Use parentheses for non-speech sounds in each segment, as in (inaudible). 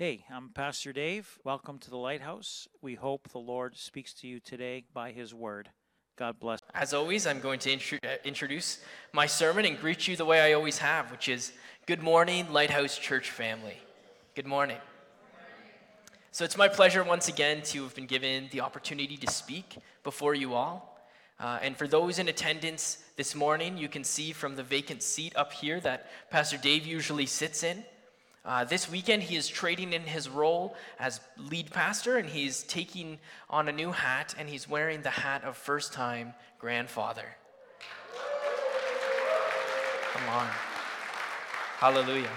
Hey, I'm Pastor Dave. Welcome to the Lighthouse. We hope the Lord speaks to you today by his word. God bless. As always, I'm going to uh, introduce my sermon and greet you the way I always have, which is Good morning, Lighthouse Church family. Good morning. So it's my pleasure once again to have been given the opportunity to speak before you all. Uh, and for those in attendance this morning, you can see from the vacant seat up here that Pastor Dave usually sits in. Uh, this weekend, he is trading in his role as lead pastor, and he's taking on a new hat, and he's wearing the hat of first time grandfather. Come on. Hallelujah.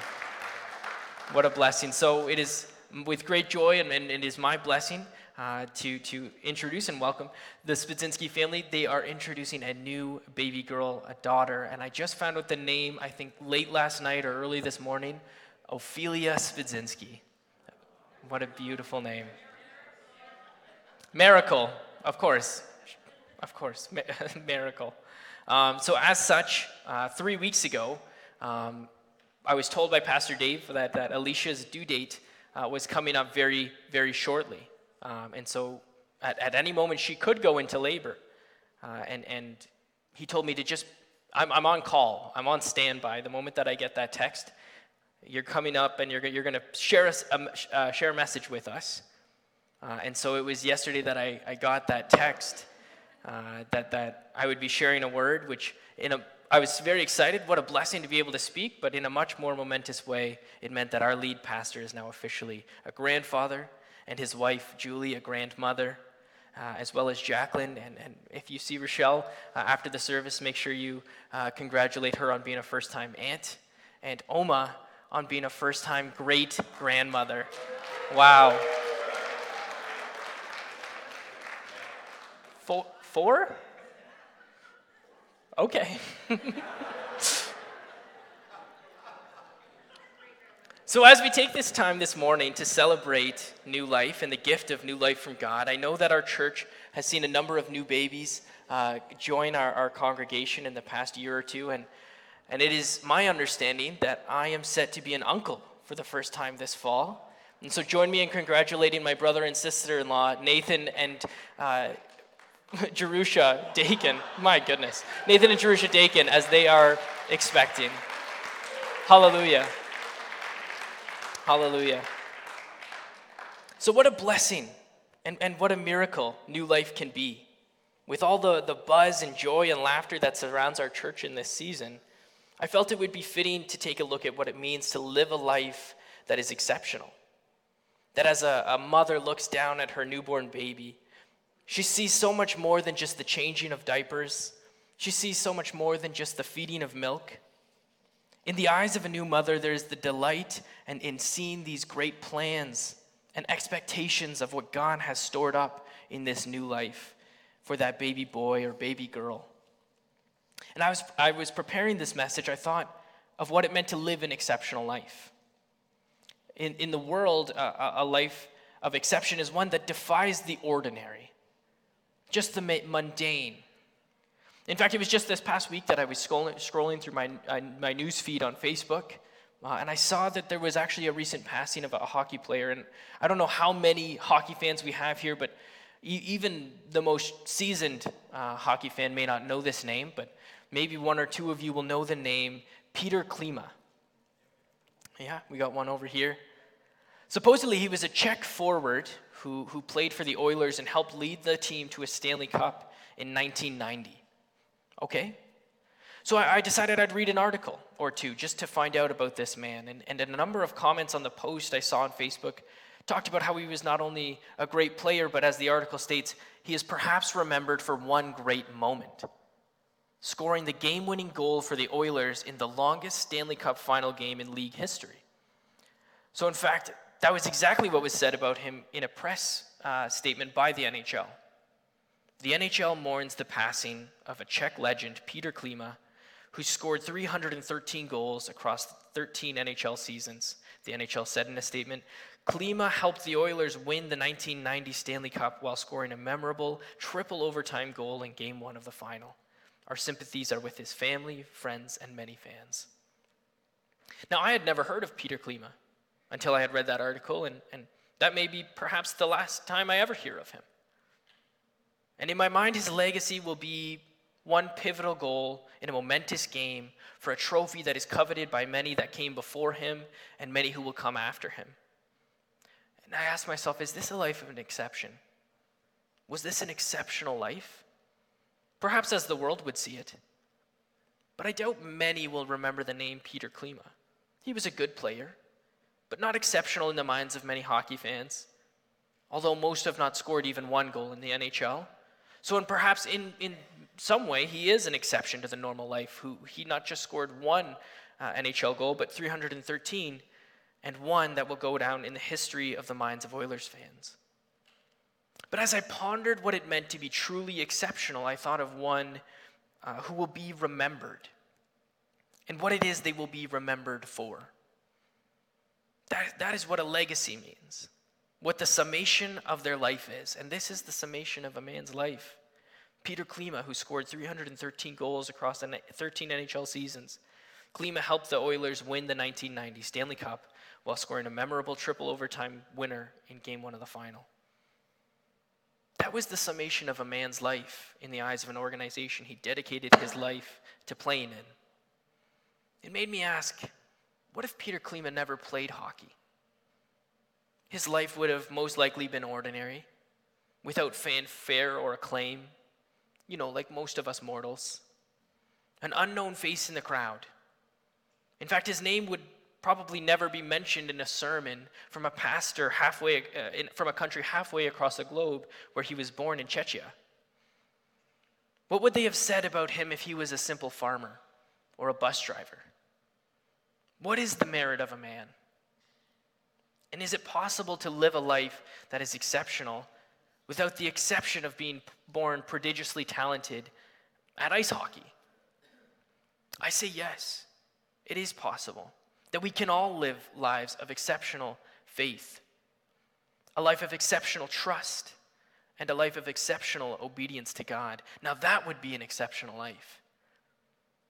What a blessing. So it is with great joy, and, and it is my blessing uh, to, to introduce and welcome the Spedzinski family. They are introducing a new baby girl, a daughter, and I just found out the name, I think, late last night or early this morning. Ophelia Spedzinski. What a beautiful name. Miracle, of course. Of course, (laughs) miracle. Um, so, as such, uh, three weeks ago, um, I was told by Pastor Dave that, that Alicia's due date uh, was coming up very, very shortly. Um, and so, at, at any moment, she could go into labor. Uh, and, and he told me to just, I'm, I'm on call, I'm on standby. The moment that I get that text, you're coming up and you're, you're going to share, um, uh, share a message with us. Uh, and so it was yesterday that I, I got that text uh, that, that I would be sharing a word, which in a, I was very excited. What a blessing to be able to speak, but in a much more momentous way, it meant that our lead pastor is now officially a grandfather, and his wife, Julie, a grandmother. Uh, as well as Jacqueline. And, and if you see Rochelle uh, after the service, make sure you uh, congratulate her on being a first time aunt. And Oma, on being a first time great grandmother. Wow. Four? Okay. (laughs) so, as we take this time this morning to celebrate new life and the gift of new life from God, I know that our church has seen a number of new babies uh, join our, our congregation in the past year or two. And and it is my understanding that I am set to be an uncle for the first time this fall. And so join me in congratulating my brother and sister in law, Nathan and uh, (laughs) Jerusha Dakin. My goodness. Nathan and Jerusha Dakin as they are expecting. Hallelujah. Hallelujah. So, what a blessing and, and what a miracle new life can be. With all the, the buzz and joy and laughter that surrounds our church in this season, I felt it would be fitting to take a look at what it means to live a life that is exceptional. That as a, a mother looks down at her newborn baby, she sees so much more than just the changing of diapers. She sees so much more than just the feeding of milk. In the eyes of a new mother, there is the delight and in seeing these great plans and expectations of what God has stored up in this new life for that baby boy or baby girl. And I was, I was preparing this message, I thought of what it meant to live an exceptional life. In, in the world, uh, a life of exception is one that defies the ordinary, just the mundane. In fact, it was just this past week that I was scrolling, scrolling through my, uh, my news feed on Facebook, uh, and I saw that there was actually a recent passing of a hockey player. And I don't know how many hockey fans we have here, but even the most seasoned uh, hockey fan may not know this name, but maybe one or two of you will know the name Peter Klima. Yeah, we got one over here. Supposedly, he was a Czech forward who, who played for the Oilers and helped lead the team to a Stanley Cup in 1990. Okay. So I, I decided I'd read an article or two just to find out about this man. And, and a number of comments on the post I saw on Facebook talked about how he was not only a great player, but as the article states, he is perhaps remembered for one great moment scoring the game winning goal for the Oilers in the longest Stanley Cup final game in league history. So, in fact, that was exactly what was said about him in a press uh, statement by the NHL. The NHL mourns the passing of a Czech legend, Peter Klima, who scored 313 goals across 13 NHL seasons. The NHL said in a statement Klima helped the Oilers win the 1990 Stanley Cup while scoring a memorable triple overtime goal in Game 1 of the final. Our sympathies are with his family, friends, and many fans. Now, I had never heard of Peter Klima until I had read that article, and, and that may be perhaps the last time I ever hear of him. And in my mind, his legacy will be one pivotal goal in a momentous game for a trophy that is coveted by many that came before him and many who will come after him. And I ask myself, is this a life of an exception? Was this an exceptional life? Perhaps as the world would see it. But I doubt many will remember the name Peter Klima. He was a good player, but not exceptional in the minds of many hockey fans, although most have not scored even one goal in the NHL. So, and perhaps in, in some way, he is an exception to the normal life, who he not just scored one uh, NHL goal, but 313, and one that will go down in the history of the minds of Oilers fans. But as I pondered what it meant to be truly exceptional, I thought of one uh, who will be remembered and what it is they will be remembered for. That, that is what a legacy means, what the summation of their life is. And this is the summation of a man's life. Peter Klima, who scored 313 goals across 13 NHL seasons. Klima helped the Oilers win the 1990 Stanley Cup while scoring a memorable triple overtime winner in game one of the final. That was the summation of a man's life in the eyes of an organization he dedicated his life to playing in. It made me ask what if Peter Klima never played hockey? His life would have most likely been ordinary, without fanfare or acclaim, you know, like most of us mortals. An unknown face in the crowd. In fact, his name would probably never be mentioned in a sermon from a pastor halfway uh, in, from a country halfway across the globe where he was born in Czechia. What would they have said about him if he was a simple farmer or a bus driver? What is the merit of a man? And is it possible to live a life that is exceptional without the exception of being born prodigiously talented at ice hockey? I say yes, it is possible that we can all live lives of exceptional faith, a life of exceptional trust, and a life of exceptional obedience to God. Now, that would be an exceptional life,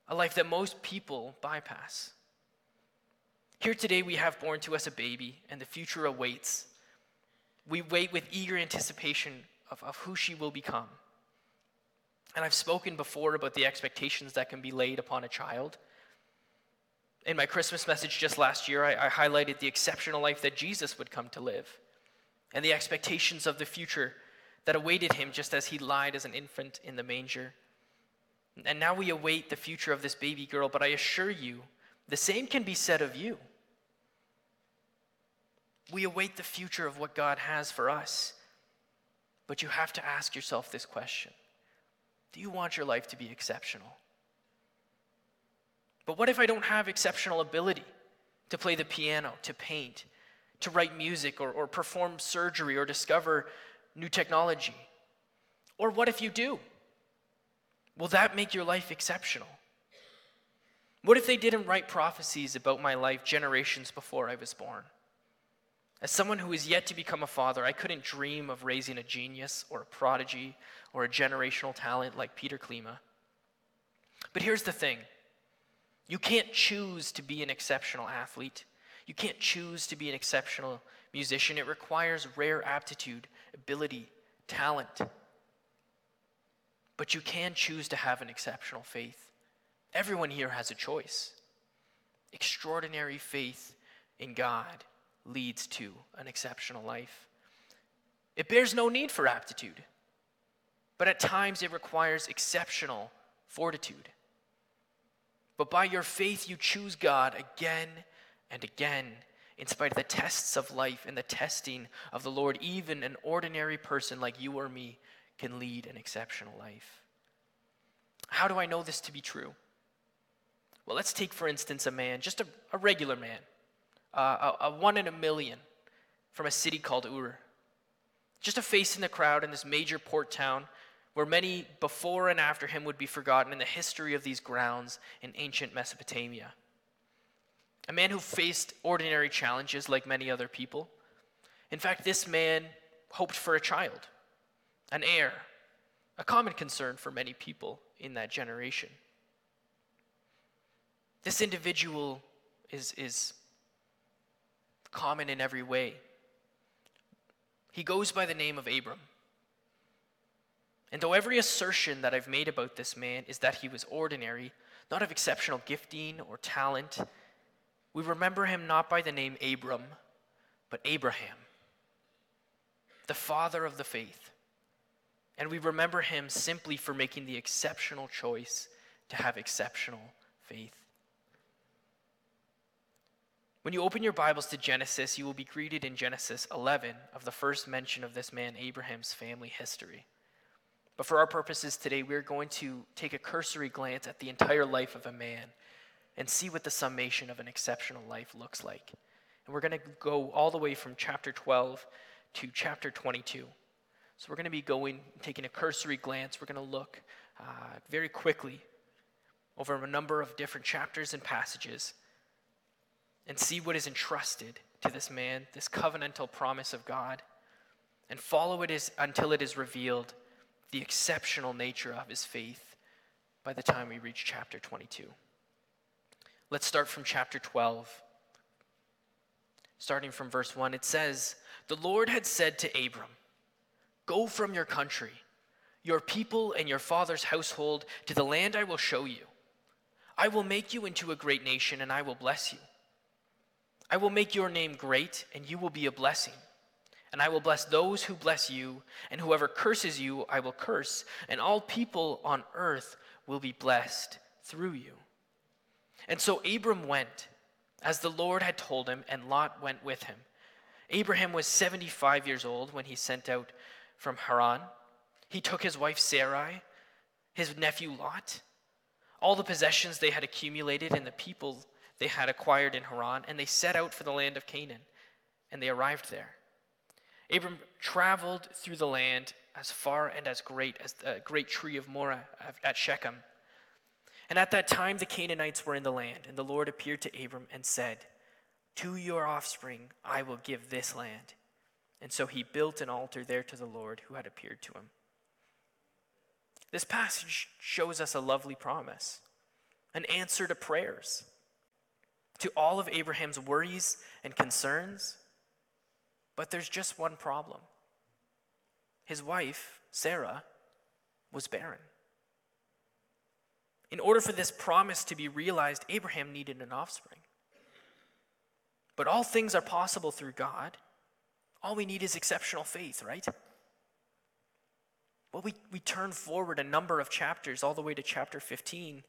a life that most people bypass. Here today, we have born to us a baby, and the future awaits. We wait with eager anticipation of, of who she will become. And I've spoken before about the expectations that can be laid upon a child. In my Christmas message just last year, I, I, highlighted the exceptional life that Jesus would come to live and the expectations of the future that awaited him just as he lied as an infant in the manger. And now we await the future of this baby girl, but I assure you, the same can be said of you. We await the future of what God has for us. But you have to ask yourself this question Do you want your life to be exceptional? But what if I don't have exceptional ability to play the piano, to paint, to write music, or, or perform surgery, or discover new technology? Or what if you do? Will that make your life exceptional? What if they didn't write prophecies about my life generations before I was born? As someone who is yet to become a father, I couldn't dream of raising a genius or a prodigy or a generational talent like Peter Klima. But here's the thing you can't choose to be an exceptional athlete, you can't choose to be an exceptional musician. It requires rare aptitude, ability, talent. But you can choose to have an exceptional faith. Everyone here has a choice. Extraordinary faith in God leads to an exceptional life. It bears no need for aptitude, but at times it requires exceptional fortitude. But by your faith, you choose God again and again, in spite of the tests of life and the testing of the Lord. Even an ordinary person like you or me can lead an exceptional life. How do I know this to be true? Well, let's take, for instance, a man, just a, a regular man, uh, a, a, one in a million from a city called Ur. Just a face in the crowd in this major port town where many before and after him would be forgotten in the history of these grounds in ancient Mesopotamia. A man who faced ordinary challenges like many other people. In fact, this man hoped for a child, an heir, a common concern for many people in that generation. This individual is, is common in every way. He goes by the name of Abram. And though every assertion that I've made about this man is that he was ordinary, not of exceptional gifting or talent, we remember him not by the name Abram, but Abraham, the father of the faith. And we remember him simply for making the exceptional choice to have exceptional faith. When you open your Bibles to Genesis, you will be greeted in Genesis 11 of the first mention of this man Abraham's family history. But for our purposes today, we're going to take a cursory glance at the entire life of a man and see what the summation of an exceptional life looks like. And we're going to go all the way from chapter 12 to chapter 22. So we're going to be going, taking a cursory glance. We're going to look uh, very quickly over a number of different chapters and passages and see what is entrusted to this man, this covenantal promise of God, and follow it is, until it is revealed the exceptional nature of his faith by the time we reach chapter 22. Let's start from chapter 12. Starting from verse 1, it says, The Lord had said to Abram, Go from your country, your people, and your father's household to the land I will show you. I will make you into a great nation, and I will bless you. I will make your name great, and you will be a blessing. And I will bless those who bless you, and whoever curses you, I will curse, and all people on earth will be blessed through you. And so Abram went, as the Lord had told him, and Lot went with him. Abraham was 75 years old when he sent out from Haran. He took his wife Sarai, his nephew Lot, all the possessions they had accumulated, and the people they had acquired in Haran, and they set out for the land of Canaan, and they arrived there. Abram traveled through the land as far and as great as the great tree of Moreh at Shechem. And at that time the Canaanites were in the land, and the Lord appeared to Abram and said, To your offspring I will give this land. And so he built an altar there to the Lord who had appeared to him. This passage shows us a lovely promise, an answer to prayers, to all of Abraham's worries and concerns. But there's just one problem his wife, Sarah, was barren. In order for this promise to be realized, Abraham needed an offspring. But all things are possible through God. All we need is exceptional faith, right? Well, we, we turn forward a number of chapters, all the way to chapter 15.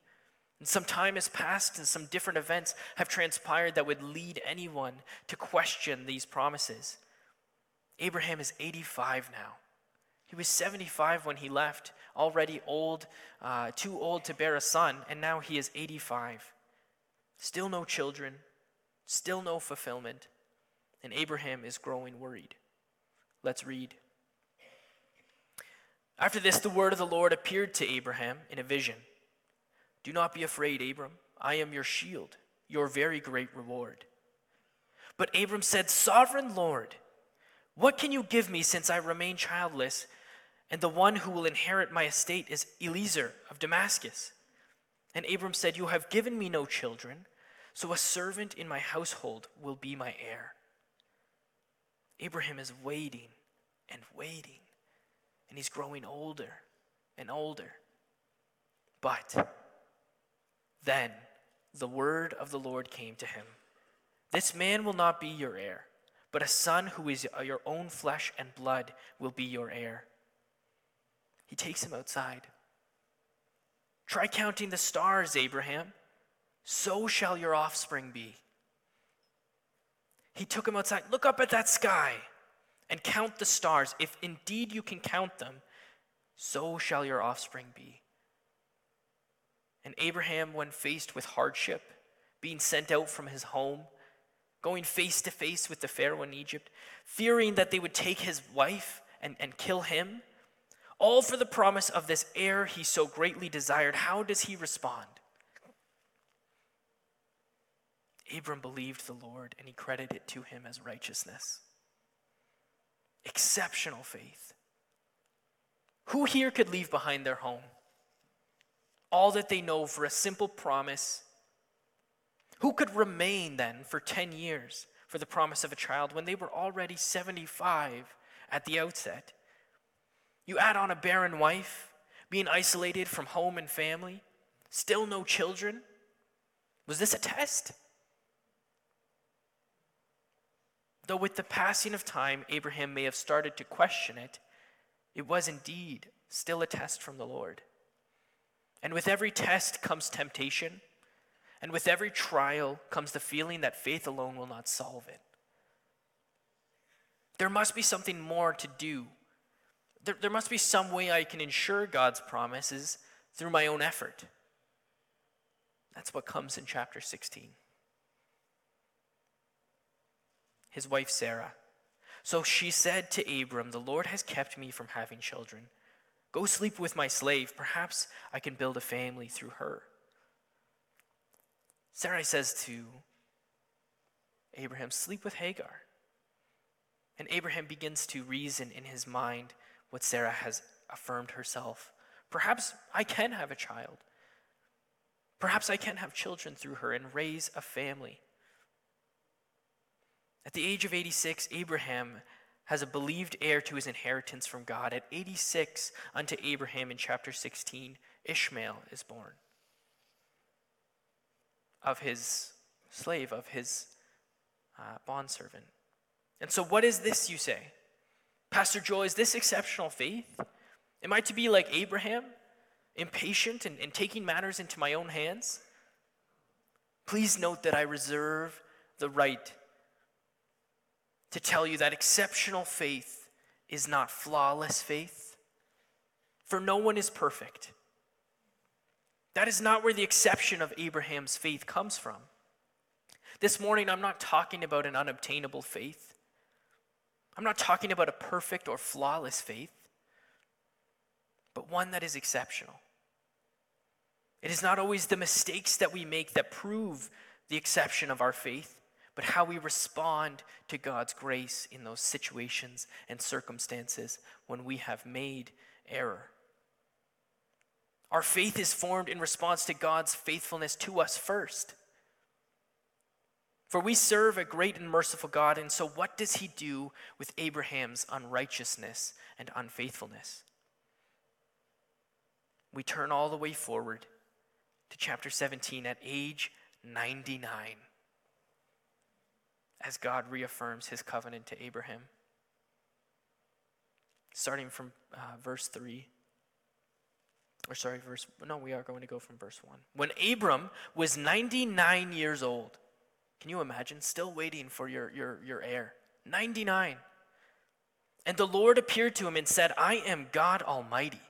And some time has passed, and some different events have transpired that would lead anyone to question these promises. Abraham is 85 now. He was 75 when he left, already old, uh, too old to bear a son, and now he is 85. Still no children, still no fulfillment and Abraham is growing worried. Let's read. After this, the word of the Lord appeared to Abraham in a vision Do not be afraid, Abram. I am your shield, your very great reward. But Abram said, Sovereign Lord, what can you give me since I remain childless, and the one who will inherit my estate is Eliezer of Damascus? And Abram said, You have given me no children, so a servant in my household will be my heir. Abraham is waiting and waiting, and he's growing older and older. But then the word of the Lord came to him This man will not be your heir, but a son who is uh, your own flesh and blood will be your heir. He takes him outside. Try counting the stars, Abraham. So shall your offspring be. He took him outside. Look up at that sky and count the stars. If indeed you can count them, so shall your offspring be. And Abraham, when faced with hardship, being sent out from his home, going face to face with the Pharaoh in Egypt, fearing that they would take his wife and, and kill him, all for the promise of this heir he so greatly desired, how does he respond? Abram believed the Lord and he credited it to him as righteousness. Exceptional faith. Who here could leave behind their home? All that they know for a simple promise. Who could remain then for 10 years, for the promise of a child when they were already 75 at the outset. You add on a barren wife, being isolated from home and family, still no children. Was this a test? Though with the passing of time, Abraham may have started to question it, it was indeed still a test from the Lord. And with every test comes temptation, and with every trial comes the feeling that faith alone will not solve it. There must be something more to do. There, there must be some way I can ensure God's promises through my own effort. That's what comes in chapter 16. His wife Sarah. So she said to Abram, The Lord has kept me from having children. Go sleep with my slave. Perhaps I can build a family through her. Sarai says to Abraham, Sleep with Hagar. And Abraham begins to reason in his mind what Sarah has affirmed herself. Perhaps I can have a child. Perhaps I can have children through her and raise a family. At the age of 86, Abraham has a believed heir to his inheritance from God. At 86, unto Abraham in chapter 16, Ishmael is born. Of his slave, of his uh, bondservant. And so, what is this, you say? Pastor Joel, is this exceptional faith? Am I to be like Abraham, impatient and, and taking matters into my own hands? Please note that I reserve the right to tell you that exceptional faith is not flawless faith, for no one is perfect. That is not where the exception of Abraham's faith comes from. This morning, I'm not talking about an unobtainable faith. I'm not talking about a perfect or flawless faith, but one that is exceptional. It is not always the mistakes that we make that prove the exception of our faith, but how we respond to God's grace in those situations and circumstances when we have made error. Our faith is formed in response to God's faithfulness to us first. For we serve a great and merciful God, and so what does he do with Abraham's unrighteousness and unfaithfulness? We turn all the way forward to chapter 17 at age 99 as God reaffirms his covenant to Abraham. Starting from uh, verse 3. Or sorry, verse, no, we are going to go from verse 1. When Abram was 99 years old, can you imagine? Still waiting for your, your, your heir. 99. And the Lord appeared to him and said, I am God Almighty.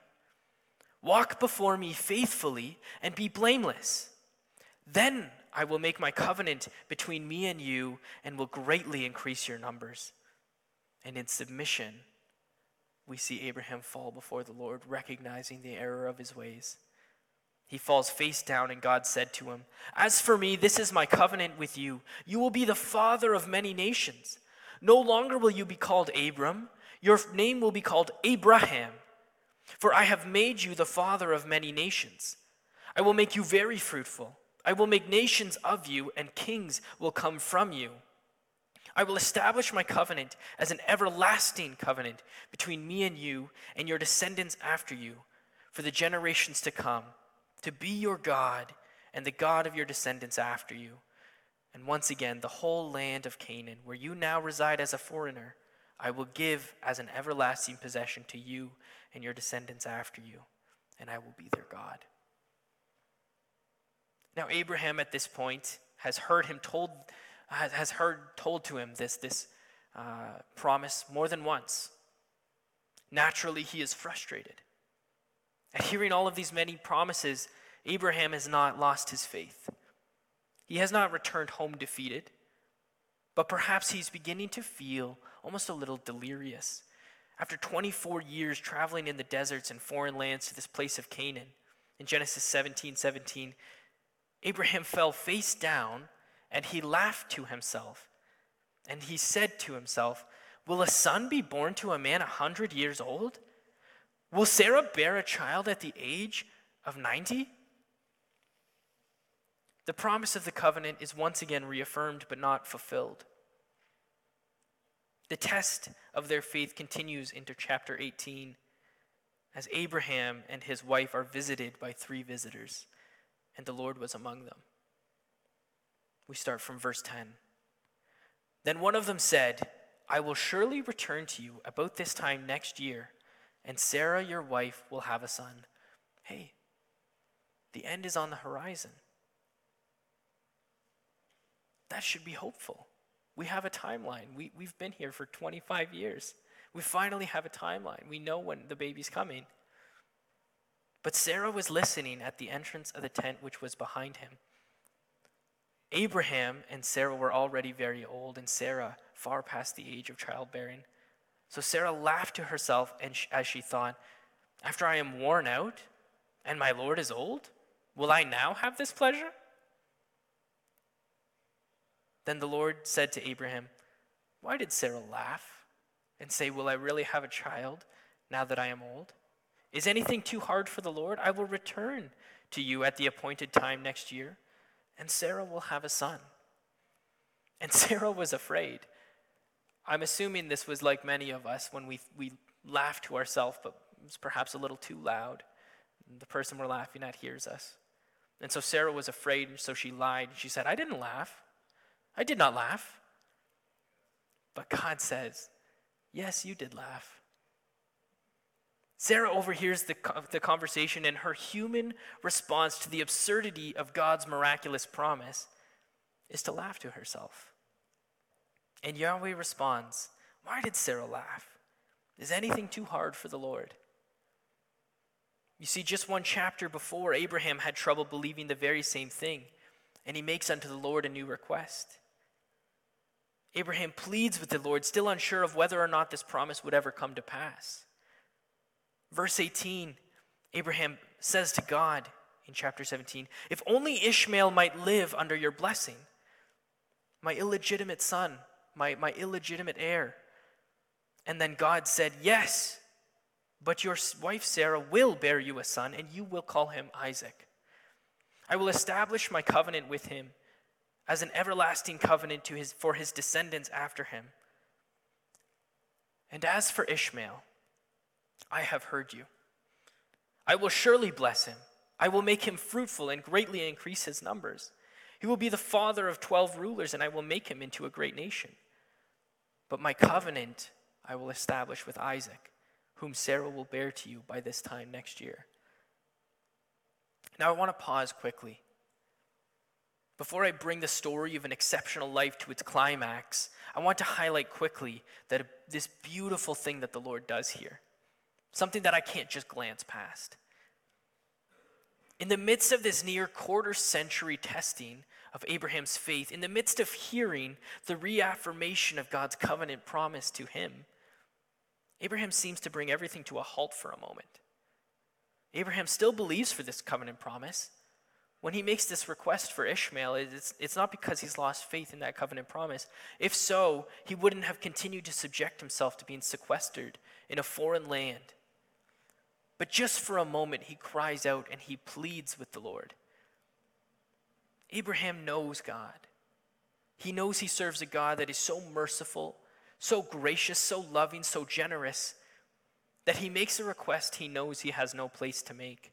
Walk before me faithfully and be blameless. Then I will make my covenant between me and you and will greatly increase your numbers. And in submission, we see Abraham fall before the Lord, recognizing the error of his ways. He falls face down, and God said to him, As for me, this is my covenant with you. You will be the father of many nations. No longer will you be called Abram, your name will be called Abraham, for I have made you the father of many nations. I will make you very fruitful. I will make nations of you, and kings will come from you. I will establish my covenant as an everlasting covenant between me and you and your descendants after you for the generations to come, to be your God and the God of your descendants after you. And once again, the whole land of Canaan, where you now reside as a foreigner, I will give as an everlasting possession to you and your descendants after you, and I will be their God. Now, Abraham at this point has heard him told, has heard told to him this, this uh, promise more than once. Naturally, he is frustrated. At hearing all of these many promises, Abraham has not lost his faith. He has not returned home defeated, but perhaps he's beginning to feel almost a little delirious. After 24 years traveling in the deserts and foreign lands to this place of Canaan, in Genesis 17 17, Abraham fell face down and he laughed to himself. And he said to himself, Will a son be born to a man a hundred years old? Will Sarah bear a child at the age of 90? The promise of the covenant is once again reaffirmed but not fulfilled. The test of their faith continues into chapter 18 as Abraham and his wife are visited by three visitors, and the Lord was among them. We start from verse 10. Then one of them said, I will surely return to you about this time next year, and Sarah, your wife, will have a son. Hey, the end is on the horizon. That should be hopeful. We have a timeline. We, we've been here for 25 years. We finally have a timeline. We know when the baby's coming. But Sarah was listening at the entrance of the tent which was behind him. Abraham and Sarah were already very old, and Sarah far past the age of childbearing. So Sarah laughed to herself and sh- as she thought, After I am worn out and my Lord is old, will I now have this pleasure? Then the Lord said to Abraham, Why did Sarah laugh and say, Will I really have a child now that I am old? Is anything too hard for the Lord? I will return to you at the appointed time next year, and Sarah will have a son. And (laughs) Sarah was afraid. I'm assuming this was like many of us when we, we laugh to ourselves, but it was perhaps a little too loud. The person we're laughing at hears us. And so Sarah was afraid, and so she lied. She said, I didn't laugh. I did not laugh. But God says, Yes, you did laugh. Sarah overhears the, the conversation, and her human response to the absurdity of God's miraculous promise is to laugh to herself. And Yahweh responds, Why did Sarah laugh? Is anything too hard for the Lord? You see, just one chapter before, Abraham had trouble believing the very same thing, and he makes unto the Lord a new request. Abraham pleads with the Lord, still unsure of whether or not this promise would ever come to pass. Verse 18, Abraham says to God in chapter 17, If only Ishmael might live under your blessing, my illegitimate son, my, my illegitimate heir. And then God said, Yes, but your wife Sarah will bear you a son, and you will call him Isaac. I will establish my covenant with him as an everlasting covenant to his, for his descendants after him. And as for Ishmael, I have heard you. I will surely bless him. I will make him fruitful and greatly increase his numbers. He will be the father of twelve rulers, and I will make him into a great nation. But my covenant I will establish with Isaac, whom Sarah will bear to you by this time next year. Now, I want to pause quickly before I bring the story of an exceptional life to its climax, I want to highlight quickly that this beautiful thing that the Lord does here, something that I can't just glance past. In the midst of this near quarter century testing of Abraham's faith, in the midst of hearing the reaffirmation of God's covenant promise to him, Abraham seems to bring everything to a halt for a moment. Abraham still believes for this covenant promise when he makes this request for Ishmael, it's, it's not because he's lost faith in that covenant promise. If so, he wouldn't have continued to subject himself to being sequestered in a foreign land. But just for a moment, he cries out and he pleads with the Lord. Abraham knows God. He knows he serves a God that is so merciful, so gracious, so loving, so generous, that he makes a request he knows he has no place to make.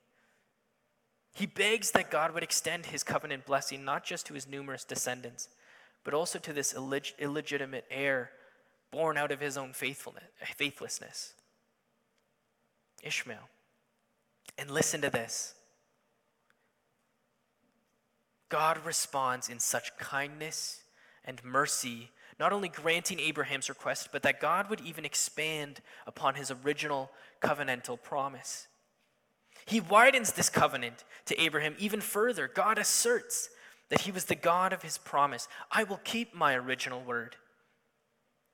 He begs that God would extend his covenant blessing not just to his numerous descendants, but also to this illeg- illegitimate heir born out of his own faithfulness, faithlessness, Ishmael. And listen to this God responds in such kindness and mercy, not only granting Abraham's request, but that God would even expand upon his original covenantal promise. He widens this covenant to Abraham even further. God asserts that he was the God of his promise. I will keep my original word.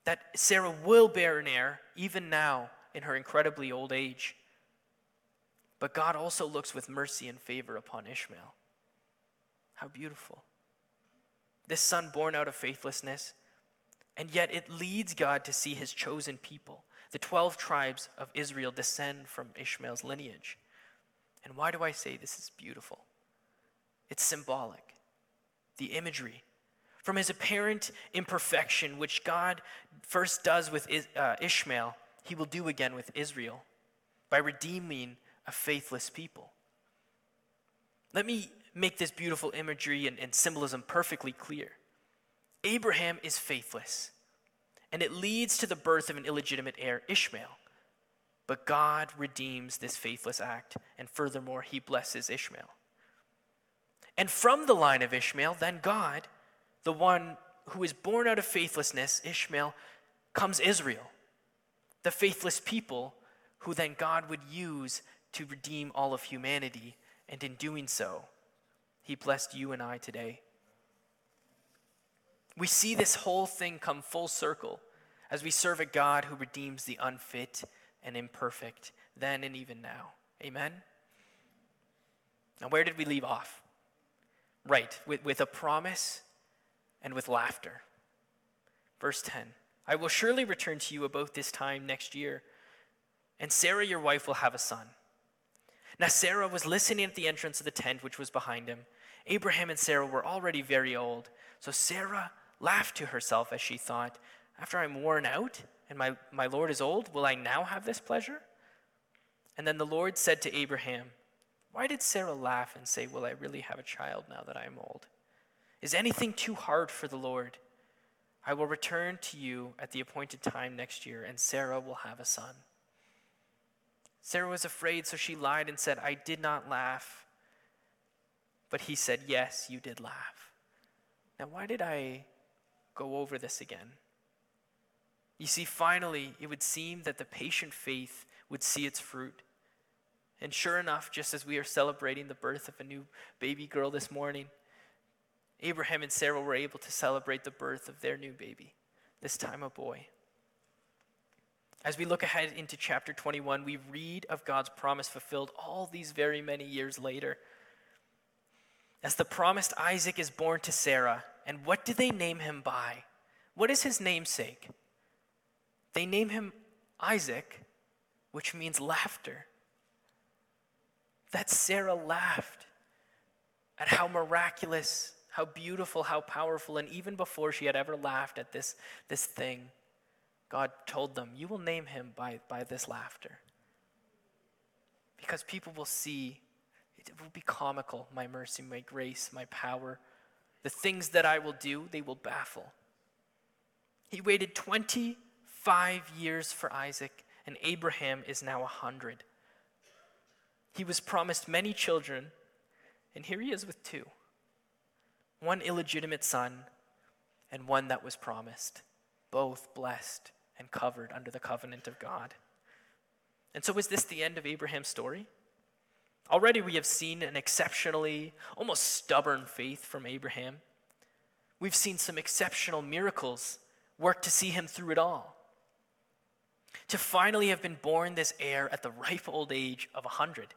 That Sarah will bear an heir even now in her incredibly old age. But God also looks with mercy and favor upon Ishmael. How beautiful. This son born out of faithlessness, and yet it leads God to see his chosen people. The 12 tribes of Israel descend from Ishmael's lineage. And why do I say this is beautiful? It's symbolic. The imagery. From his apparent imperfection, which God first does with uh, Ishmael, he will do again with Israel by redeeming a faithless people. Let me make this beautiful imagery and, and symbolism perfectly clear. Abraham is faithless, and it leads to the birth of an illegitimate heir, Ishmael. But God redeems this faithless act, and furthermore, he blesses Ishmael. And from the line of Ishmael, then God, the one who is born out of faithlessness, Ishmael, comes Israel, the faithless people who then God would use to redeem all of humanity. And in doing so, he blessed you and I today. We see this whole thing come full circle as we serve a God who redeems the unfit and imperfect, then and even now. Amen? Now, where did we leave off? Right, with, with a promise and with laughter. Verse 10 I will surely return to you about this time next year, and Sarah, your wife, will have a son. Now, Sarah was listening at the entrance of the tent which was behind him. Abraham and Sarah were already very old, so Sarah laughed to herself as she thought, After I'm worn out and my, my Lord is old, will I now have this pleasure? And then the Lord said to Abraham, Why did Sarah laugh and say, Will I really have a child now that I am old? Is anything too hard for the Lord? I will return to you at the appointed time next year, and Sarah will have a son. Sarah was afraid, so she lied and said, I did not laugh. But he said, Yes, you did laugh. Now, why did I go over this again? You see, finally, it would seem that the patient faith would see its fruit. And sure enough, just as we are celebrating the birth of a new baby girl this morning, Abraham and Sarah were able to celebrate the birth of their new baby, this time a boy. As we look ahead into chapter 21, we read of God's promise fulfilled all these very many years later. As the promised Isaac is born to Sarah, and what do they name him by? What is his namesake? They name him Isaac, which means laughter. That Sarah laughed at how miraculous, how beautiful, how powerful, and even before she had ever laughed at this, this thing, God told them, You will name him by, by this laughter. Because people will see, it will be comical, my mercy, my grace, my power. The things that I will do, they will baffle. He waited 25 years for Isaac, and Abraham is now 100. He was promised many children, and here he is with two one illegitimate son, and one that was promised, both blessed and covered under the covenant of God. And so, is this the end of Abraham's story? Already we have seen an exceptionally, almost stubborn faith from Abraham. We've seen some exceptional miracles work to see him through it all. To finally have been born this heir at the ripe old age of 100.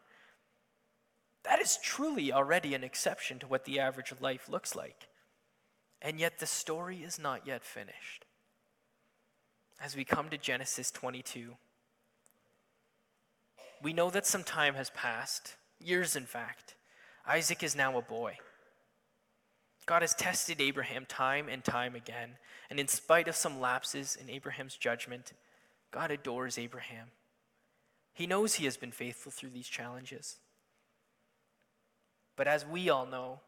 That is truly already an exception to what the average life looks like. And yet the story is not yet finished as we come to Genesis 22. We know that some time has passed, years in fact. Isaac is now a boy. God has tested Abraham time and time again, and in spite of some lapses in Abraham's judgment, God adores Abraham. He knows he has been faithful through these challenges. But as we all know,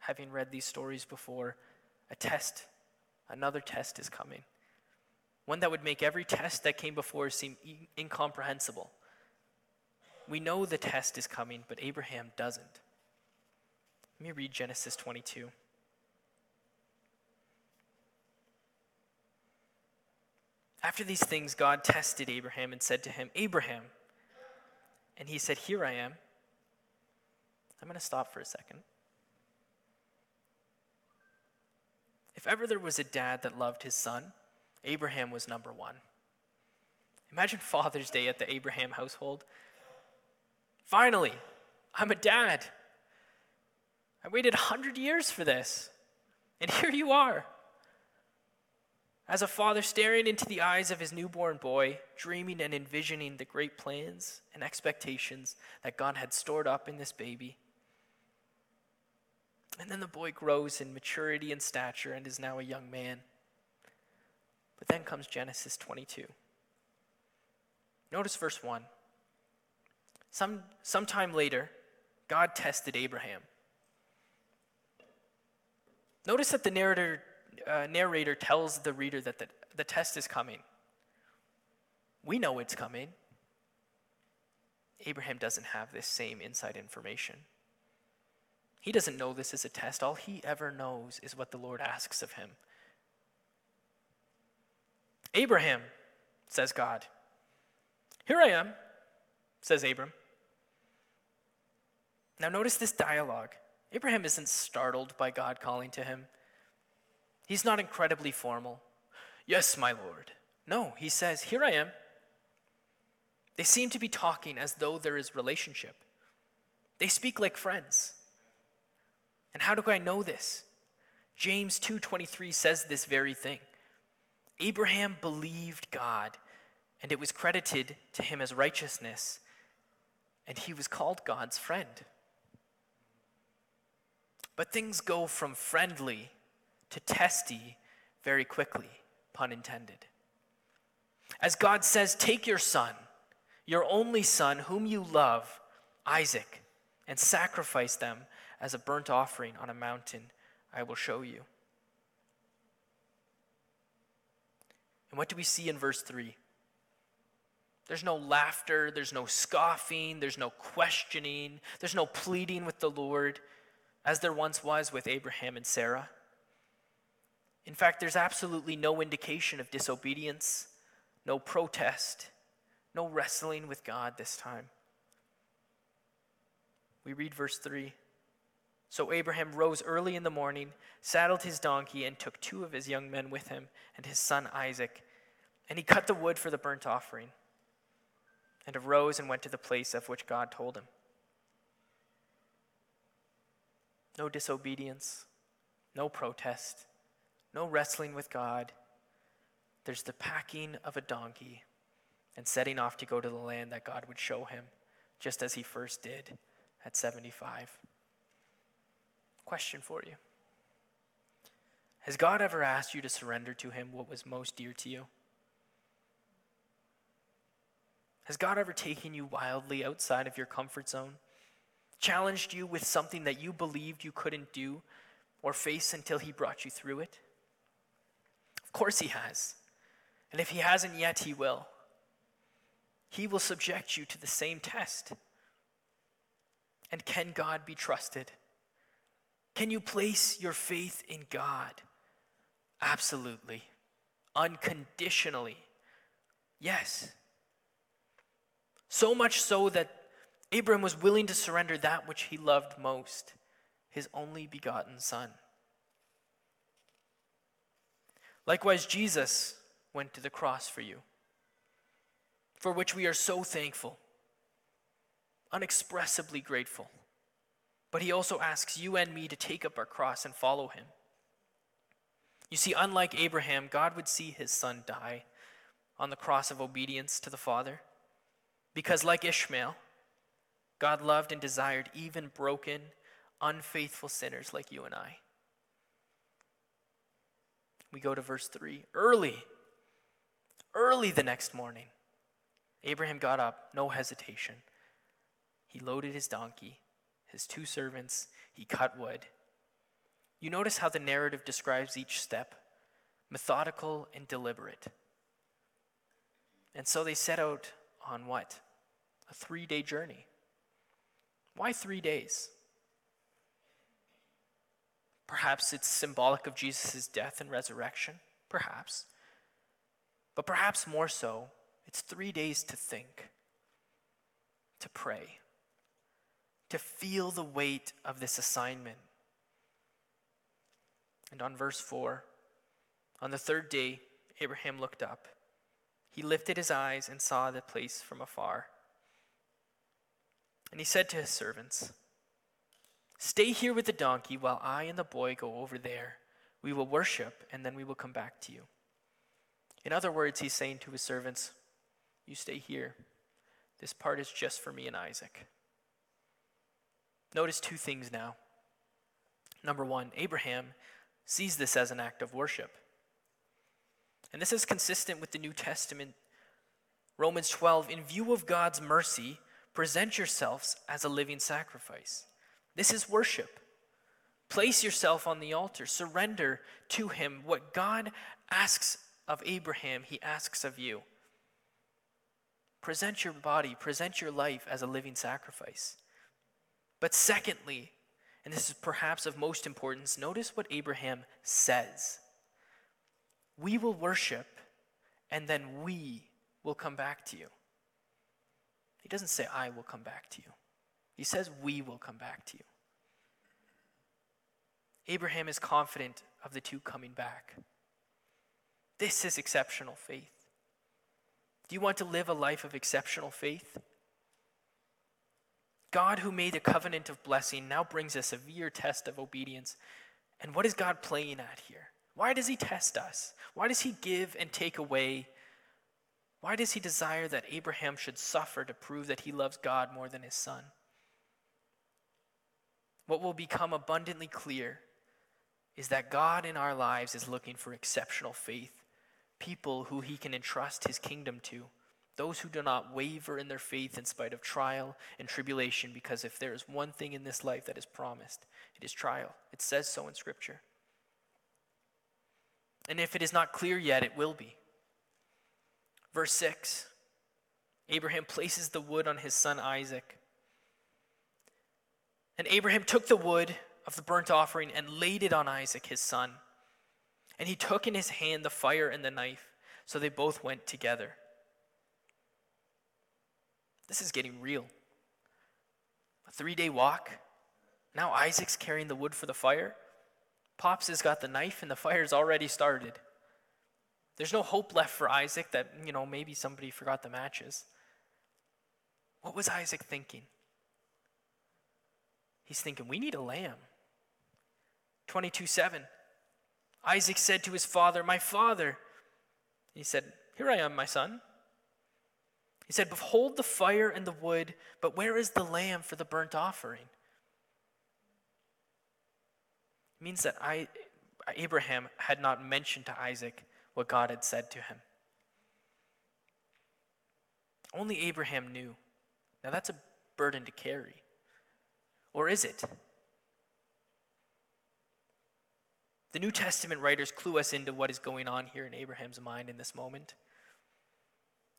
having read these stories before, a test, another test is coming one that would make every test that came before seem incomprehensible. We know the test is coming, but Abraham doesn't. Let me read Genesis 22. After these things, God tested Abraham and said to him, Abraham. And he said, Here I am. I'm going to stop for a second. If ever there was a dad that loved his son, Abraham was number one. Imagine (laughs) Father's Day at the Abraham household. Finally, I'm a dad. I waited 100 years for this, and here you are. As a father staring into the eyes of his newborn boy, dreaming and envisioning the great plans and expectations that God had stored up in this baby. And then the boy grows in maturity and stature and is now a young man. But then comes Genesis 22. Notice verse 1. Some, sometime later, God tested Abraham. Notice that the narrator, uh, narrator tells the reader that the, the test is coming. We know it's coming. Abraham doesn't have this same inside information. He doesn't know this is a test. All he ever knows is what the Lord asks of him. Abraham, says God. Here I am, says Abram. Now, notice this dialogue. Abraham isn't startled by God calling to him. He's not incredibly formal. Yes, my Lord. No, he says, Here I am. They seem to be talking as though there is relationship. They speak like friends. And how do I know this? James 2:23 says this very thing. Abraham believed God, and it was credited to him as righteousness, and he was called God's friend. But things go from friendly to testy very quickly, pun intended. As God says, Take your son your only son, whom you love, Isaac, and sacrifice them as a burnt offering on a mountain I will show you. And what do we see in verse 3? There's no laughter, there's no scoffing, there's no questioning, there's no pleading with the Lord, as there once was with Abraham and Sarah. In fact, there's absolutely no indication of disobedience, no protest. No wrestling with God this time. We read verse 3. So Abraham rose early in the morning, saddled his donkey, and took two of his young men with him and his son Isaac. And he cut the wood for the burnt offering, and arose and went to the place of which God told him. No disobedience, no protest, no wrestling with God. There's the packing of a donkey and setting off to go to the land that God would show him, just as he first did at 75. Question for you Has God ever asked you to surrender to him what was most dear to you? Has God ever taken you wildly outside of your comfort zone? Challenged you with something that you believed you couldn't do or face until he brought you through it? Of course he has. And if he hasn't yet, he will he will subject you to the same test. And can God be trusted? Can you place your faith in God? Absolutely. Unconditionally. Yes. So much so that Abram was willing to surrender that which he loved most, his only begotten son. Likewise, Jesus went to the cross for you for which we are so thankful, unexpressibly grateful. But he also asks you and me to take up our cross and follow him. You see, unlike Abraham, God would see his son die on the cross of obedience to the Father. Because, like Ishmael, God loved and desired even broken, unfaithful sinners like you and I. We go to verse 3. Early, early the next morning, Abraham got up, no hesitation. He loaded his donkey, his two servants, he cut wood. You notice how the narrative describes each step methodical and deliberate. And so they set out on what? A three day journey. Why three days? Perhaps it's symbolic of Jesus' death and resurrection. Perhaps. But perhaps more so, it's three days to think, to pray, to feel the weight of this assignment. And on verse 4, on the third day, Abraham looked up. He lifted his eyes and saw the place from afar. And he said to his servants, Stay here with the donkey while I and the boy go over there. We will worship, and then we will come back to you. In other words, he's saying to his servants, you stay here. This part is just for me and Isaac. Notice two things now. Number one, Abraham sees this as an act of worship. And this is consistent with the New Testament. Romans 12, in view of God's mercy, present yourselves as a living sacrifice. This is worship. Place yourself on the altar, surrender to Him. What God asks of Abraham, He asks of you. Present your body, present your life as a living sacrifice. But secondly, and this is perhaps of most importance, notice what Abraham says. We will worship, and then we will come back to you. He doesn't say, I will come back to you. He says, We will come back to you. Abraham is confident of the two coming back. This is exceptional faith. Do you want to live a life of exceptional faith? God, who made a covenant of blessing, now brings a severe test of obedience. And what is God playing at here? Why does He test us? Why does He give and take away? Why does He desire that Abraham should suffer to prove that he loves God more than his son? What will become abundantly clear is that God in our lives is looking for exceptional faith, people who He can entrust His kingdom to those who do not waver in their faith in spite of trial and tribulation, because if there is one thing in this life that is promised, it is trial. It says so in Scripture. And if it is not clear yet, it will be. Verse 6 Abraham places the wood on his son Isaac. And Abraham took the wood of the burnt offering and laid it on Isaac, his son. And he took in his hand the fire and the knife, so they both went together. This is getting real. A three day walk. Now Isaac's carrying the wood for the fire. Pops has got the knife, and the fire's already started. There's no hope left for Isaac that, you know, maybe somebody forgot the matches. What was Isaac thinking? He's thinking, we need a lamb. 22 7. Isaac said to his father, My father. He said, Here I am, my son. He said, Behold the fire and the wood, but where is the lamb for the burnt offering? It means that I, Abraham had not mentioned to Isaac what God had said to him. Only Abraham knew. Now that's a burden to carry. Or is it? The New Testament writers clue us into what is going on here in Abraham's mind in this moment.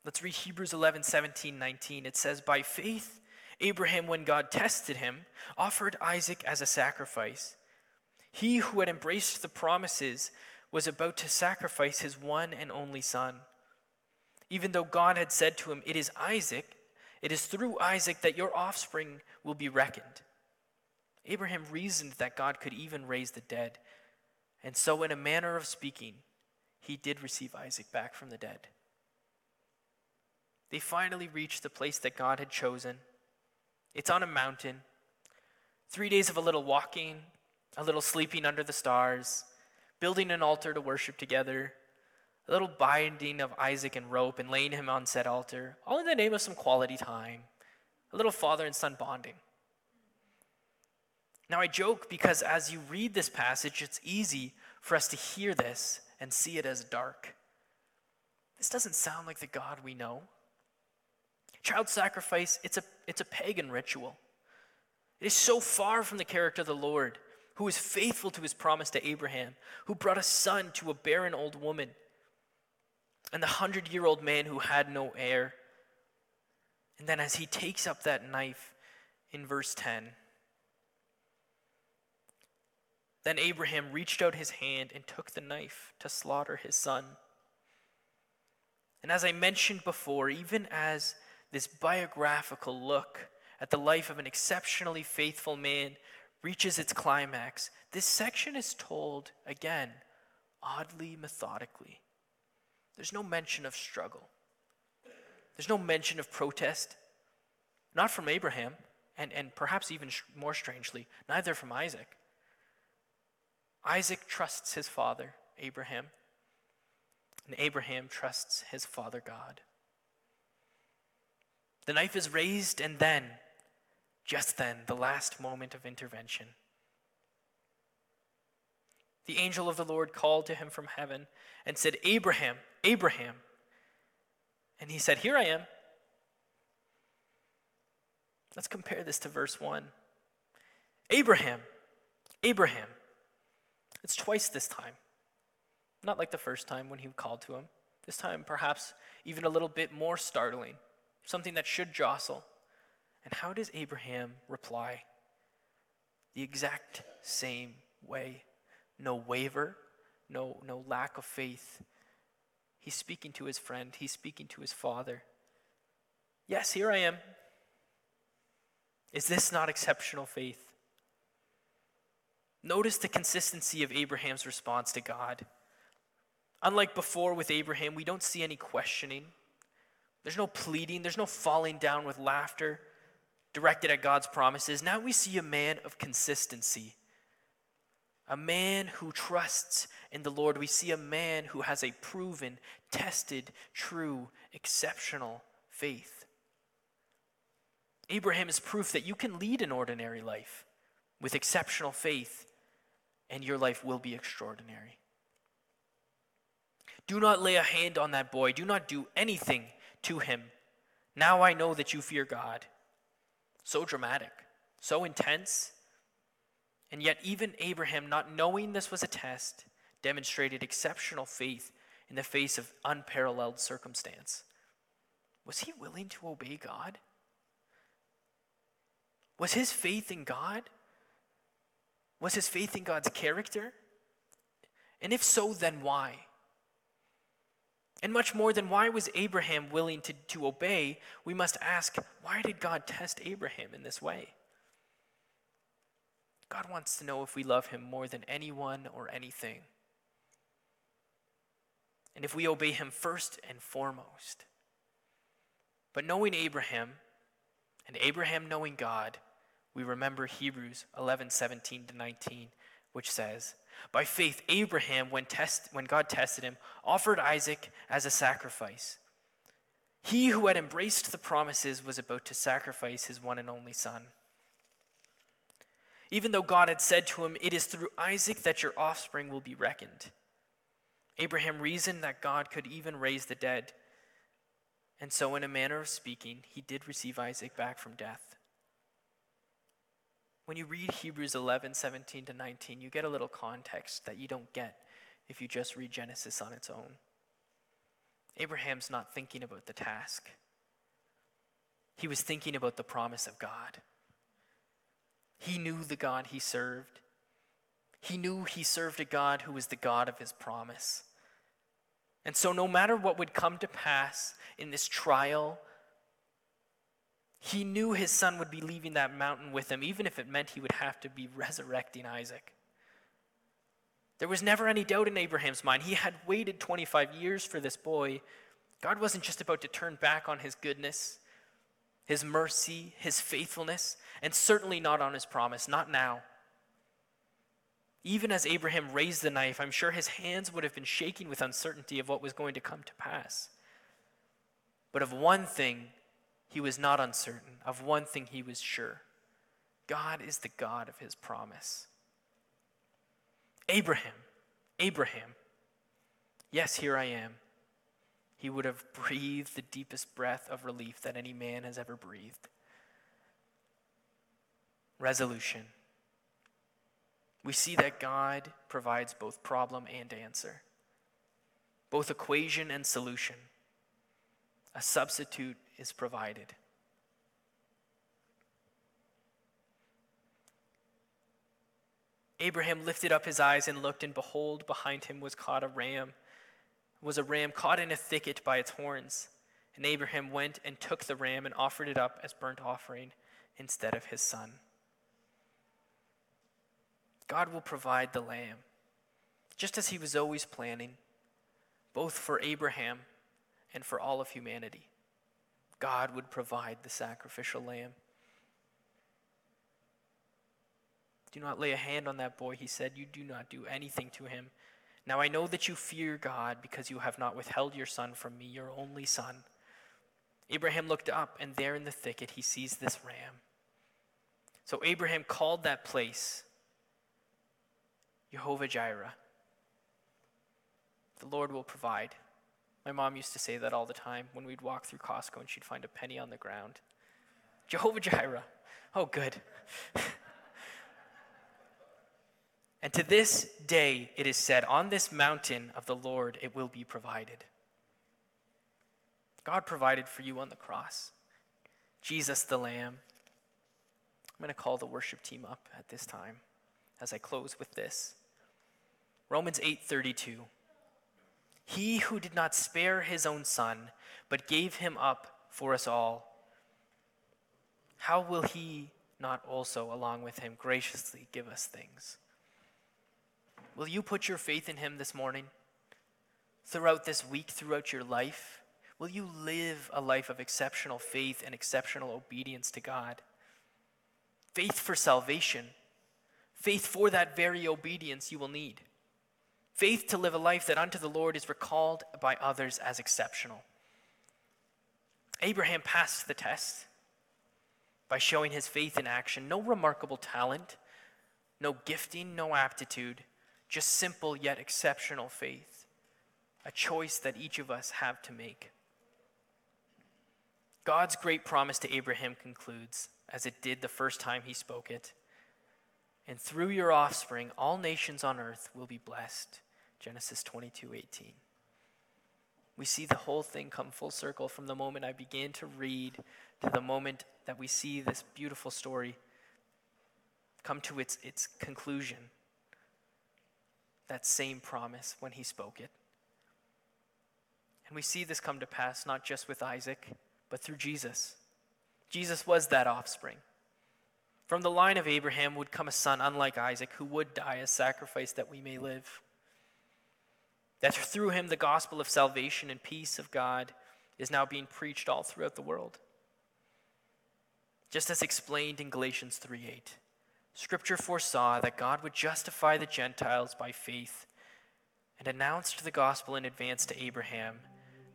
Let's read Hebrews 11, 17, 19. It says, By faith, Abraham, when God tested him, offered Isaac as a sacrifice. He who had embraced the promises was about to sacrifice his one and only son. Even though God had said to him, It is Isaac, it is through Isaac that your offspring will be reckoned. Abraham reasoned that God could even raise the dead. And so, in a manner of speaking, he did receive Isaac back from the dead. They finally reached the place that God had chosen. It's on a mountain. Three days of a little walking, a little sleeping under the stars, building an altar to worship together, a little binding of Isaac and rope and laying him on said altar, all in the name of some quality time, a little father and son bonding. Now, I joke because as you read this passage, it's easy for us to hear this and see it as dark. This doesn't sound like the God we know. Child sacrifice, it's a, it's a pagan ritual. It is so far from the character of the Lord, who is faithful to his promise to Abraham, who brought a son to a barren old woman, and the hundred year old man who had no heir. And then as he takes up that knife in verse 10, then Abraham reached out his hand and took the knife to slaughter his son. And as I mentioned before, even as this biographical look at the life of an exceptionally faithful man reaches its climax, this section is told again, oddly methodically. There's no mention of struggle, there's no mention of protest, not from Abraham, and, and perhaps even more strangely, neither from Isaac. Isaac trusts his father, Abraham, and Abraham trusts his father, God. The knife is raised, and then, just then, the last moment of intervention. the angel of the Lord called to him from heaven and said, Abraham, Abraham. And he said, Here I am. Let's compare this to verse 1. Abraham, Abraham. It's twice this time. Not like the first time when he called to him. This time, perhaps even a little bit more startling, something that should jostle. And how does Abraham reply? The exact same way. No waver, no, no lack of faith. He's speaking to his friend, he's speaking to his father. Yes, here I am. Is this not exceptional faith? Notice the consistency of Abraham's response to God. Unlike before with Abraham, we don't see any questioning. There's no pleading, there's no falling down with laughter directed at God's promises. Now we see a man of consistency, a man who trusts in the Lord. We see a man who has a proven, tested, true, exceptional faith. Abraham is proof that you can lead an ordinary life with exceptional faith, and your life will be extraordinary. Do not lay a hand on that boy. Do not do anything to him. Now I know that you fear God. So dramatic, so intense. And yet, even Abraham, not knowing this was a test, demonstrated exceptional faith in the face of unparalleled circumstance. Was he willing to obey God? Was his faith in God? Was his faith in God's character? And if so, then why? And much more than why was Abraham willing to, to obey, we must ask why did God test Abraham in this way? God wants to know if we love him more than anyone or anything. And if we obey him first and foremost. But knowing Abraham and Abraham knowing God, we remember Hebrews 11 17 to 19, which says, By faith, Abraham, when, test, when God tested him, offered Isaac as a sacrifice. He who had embraced the promises was about to sacrifice his one and only son. Even though God had said to him, It is through Isaac that your offspring will be reckoned. Abraham reasoned that God could even raise the dead. And so, in a manner of speaking, he did receive Isaac back from death. When you read Hebrews 11, 17 to 19, you get a little context that you don't get if you just read Genesis on its own. Abraham's not thinking about the task, he was thinking about the promise of God. He knew the God he served. He knew he served a God who was the God of his promise. And so, no matter what would come to pass in this trial he knew his son would be leaving that mountain with him, even if it meant he would have to be resurrecting Isaac. There was never any doubt in Abraham's mind. He had waited 25 years for this boy. God wasn't just about to turn back on his goodness, his mercy, his faithfulness, and certainly not on his promise, not now. Even as Abraham raised the knife, I'm sure his hands would have been shaking with uncertainty of what was going to come to pass. But of one thing, he was not uncertain. Of one thing he was sure God is the God of his promise. Abraham, Abraham, yes, here I am. He would have breathed the deepest breath of relief that any man has ever breathed. Resolution. We see that God provides both problem and answer, both equation and solution. A substitute is provided. Abraham lifted up his eyes and looked, and behold, behind him was caught a ram, was a ram caught in a thicket by its horns. And Abraham went and took the ram and offered it up as burnt offering instead of his son. God will provide the lamb, just as he was always planning, both for Abraham and for all of humanity. God would provide the sacrificial lamb. Do not lay a hand on that boy, he said. You do not do anything to him. Now I know that you fear God because you have not withheld your son from me, your only son. Abraham looked up, and there in the thicket he sees this ram. So Abraham called that place Jehovah Jireh. The Lord will provide. My mom used to say that all the time when we'd walk through Costco and she'd find a penny on the ground. Jehovah Jireh. Oh, good. (laughs) and to this day it is said, On this mountain of the Lord it will be provided. God provided for you on the cross. Jesus the Lamb. I'm going to call the worship team up at this time as I close with this. Romans 8:32 He who did not spare his own son but gave him up for us all how will he not also along with him graciously give us things? Will you put your faith in him this morning? Throughout this week, throughout your life, will you live a life of exceptional faith and exceptional obedience to God? Faith for salvation, faith for that very obedience you will need. Faith to live a life that unto the Lord is recalled by others as exceptional. Abraham passed the test by showing his faith in action. No remarkable talent, no gifting, no aptitude, just simple yet exceptional faith. A choice that each of us have to make. God's great promise to Abraham concludes, as it did the first time he spoke it. And through your offspring, all nations on earth will be blessed. Genesis 22 18. We see the whole thing come full circle from the moment I began to read to the moment that we see this beautiful story come to its, its conclusion. That same promise when he spoke it. And we see this come to pass not just with Isaac, but through Jesus. Jesus was that offspring. From the line of Abraham would come a son unlike Isaac who would die as sacrifice that we may live. That through him the gospel of salvation and peace of God is now being preached all throughout the world just as explained in Galatians 3:8. Scripture foresaw that God would justify the Gentiles by faith and announced the gospel in advance to Abraham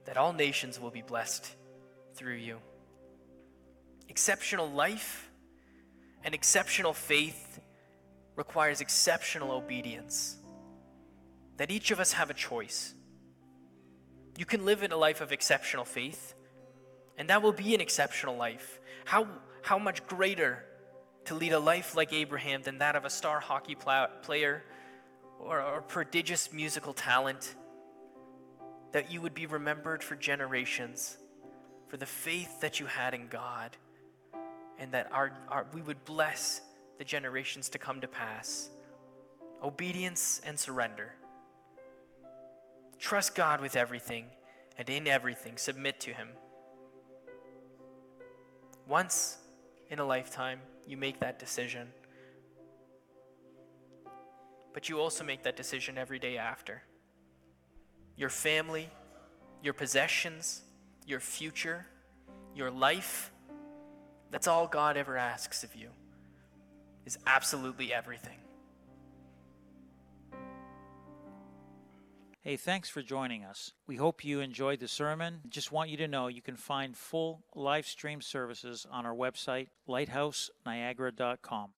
that all nations will be blessed through you. Exceptional life and exceptional faith requires exceptional obedience. That each of us have a choice. You can live in a life of exceptional faith, and that will be an exceptional life. How how much greater to lead a life like Abraham than that of a star hockey player or, a prodigious musical talent, that you would be remembered for generations for the faith that you had in God, and that our, our, we would bless the generations to come to pass. Obedience and surrender. Trust God with everything, and in everything, submit to Him. Once in a lifetime, you make that decision. But you also make that decision every day after. Your family, your possessions, your future, your life, that's all God ever asks of you, is absolutely everything. Hey, thanks for joining us. We hope you enjoyed the sermon. Just want you to know you can find full live stream services on our website, lighthouseniagara.com.